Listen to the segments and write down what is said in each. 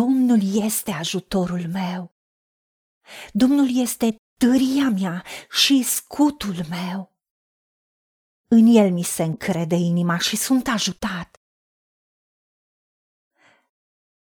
Domnul este ajutorul meu. Domnul este tăria mea și scutul meu. În el mi se încrede inima și sunt ajutat.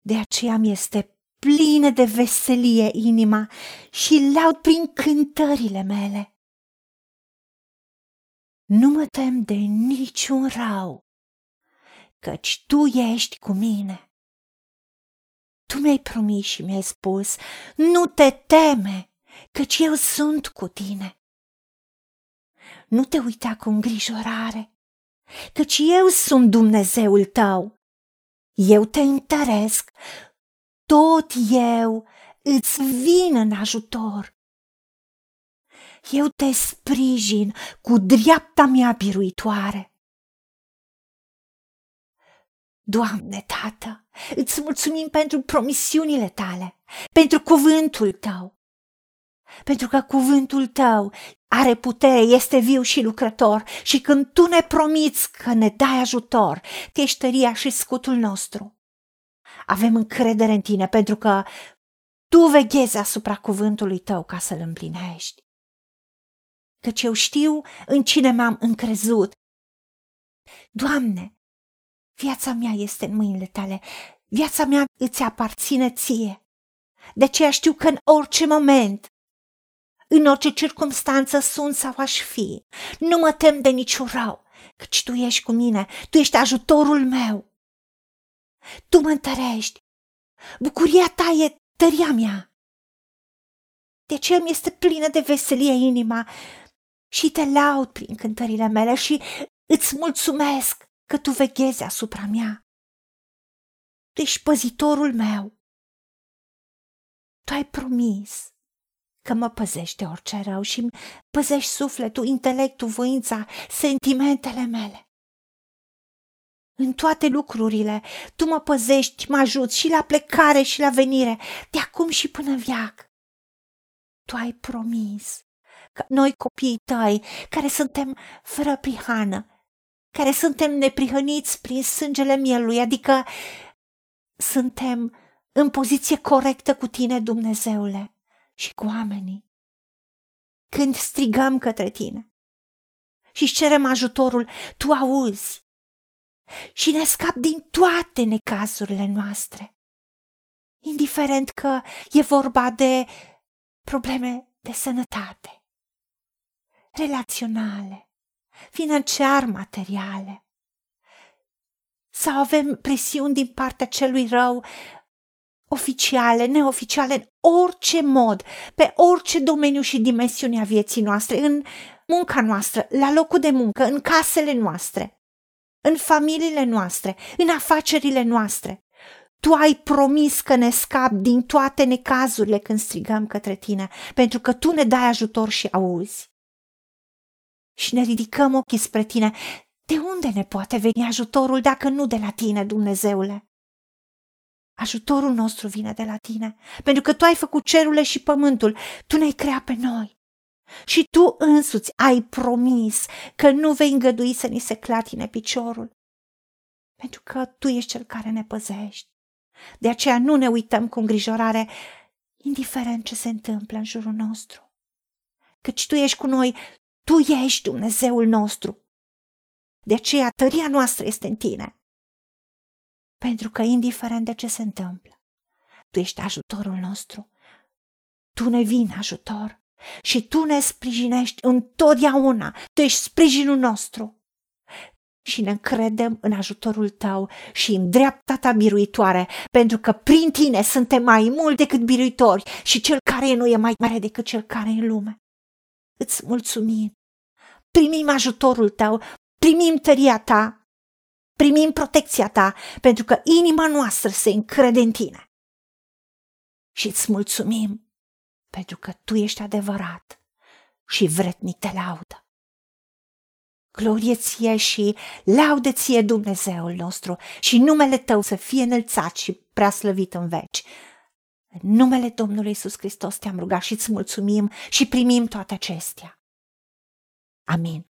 De aceea mi este plină de veselie inima și laud prin cântările mele. Nu mă tem de niciun rău, căci tu ești cu mine. Tu mi-ai promis și mi-ai spus, nu te teme, căci eu sunt cu tine. Nu te uita cu îngrijorare, căci eu sunt Dumnezeul tău. Eu te întăresc, tot eu îți vin în ajutor. Eu te sprijin cu dreapta mea biruitoare. Doamne, Tată, îți mulțumim pentru promisiunile tale, pentru cuvântul tău, pentru că cuvântul tău are putere, este viu și lucrător și când tu ne promiți că ne dai ajutor, că ești tăria și scutul nostru. Avem încredere în tine pentru că tu veghezi asupra cuvântului tău ca să-l împlinești. Căci eu știu în cine m-am încrezut. Doamne, viața mea este în mâinile tale, viața mea îți aparține ție. De aceea știu că în orice moment în orice circunstanță sunt sau aș fi. Nu mă tem de niciun rău, căci tu ești cu mine, tu ești ajutorul meu. Tu mă întărești. Bucuria ta e tăria mea. De aceea mi este plină de veselie inima și te laud prin cântările mele și îți mulțumesc că tu veghezi asupra mea. Tu ești păzitorul meu. Tu ai promis că mă păzește orice rău și îmi păzești sufletul, intelectul, voința, sentimentele mele. În toate lucrurile, tu mă păzești, mă ajuți și la plecare și la venire, de acum și până viac. Tu ai promis că noi copiii tăi, care suntem fără prihană, care suntem neprihăniți prin sângele mielui, adică suntem în poziție corectă cu tine, Dumnezeule și cu oamenii. Când strigăm către tine și cerem ajutorul, tu auzi și ne scap din toate necazurile noastre. Indiferent că e vorba de probleme de sănătate, relaționale, financiar materiale, sau avem presiuni din partea celui rău oficiale, neoficiale, în orice mod, pe orice domeniu și dimensiune a vieții noastre, în munca noastră, la locul de muncă, în casele noastre, în familiile noastre, în afacerile noastre. Tu ai promis că ne scapi din toate necazurile când strigăm către tine, pentru că tu ne dai ajutor și auzi. Și ne ridicăm ochii spre tine. De unde ne poate veni ajutorul dacă nu de la tine, Dumnezeule? Ajutorul nostru vine de la tine, pentru că tu ai făcut cerurile și pământul, tu ne-ai creat pe noi. Și tu însuți ai promis că nu vei îngădui să ni se clatine piciorul, pentru că tu ești cel care ne păzești. De aceea nu ne uităm cu îngrijorare, indiferent ce se întâmplă în jurul nostru. Căci tu ești cu noi, tu ești Dumnezeul nostru. De aceea tăria noastră este în tine pentru că indiferent de ce se întâmplă, tu ești ajutorul nostru. Tu ne vin ajutor și tu ne sprijinești întotdeauna. Tu ești sprijinul nostru. Și ne încredem în ajutorul tău și în dreapta ta biruitoare, pentru că prin tine suntem mai mult decât biruitori și cel care e nu e mai mare decât cel care e în lume. Îți mulțumim. Primim ajutorul tău, primim tăria ta primim protecția ta pentru că inima noastră se încrede în tine. Și îți mulțumim pentru că tu ești adevărat și vretnic te laudă. Glorie ție și laude ție Dumnezeul nostru și numele tău să fie înălțat și prea slăvit în veci. În numele Domnului Isus Hristos te-am rugat și îți mulțumim și primim toate acestea. Amin.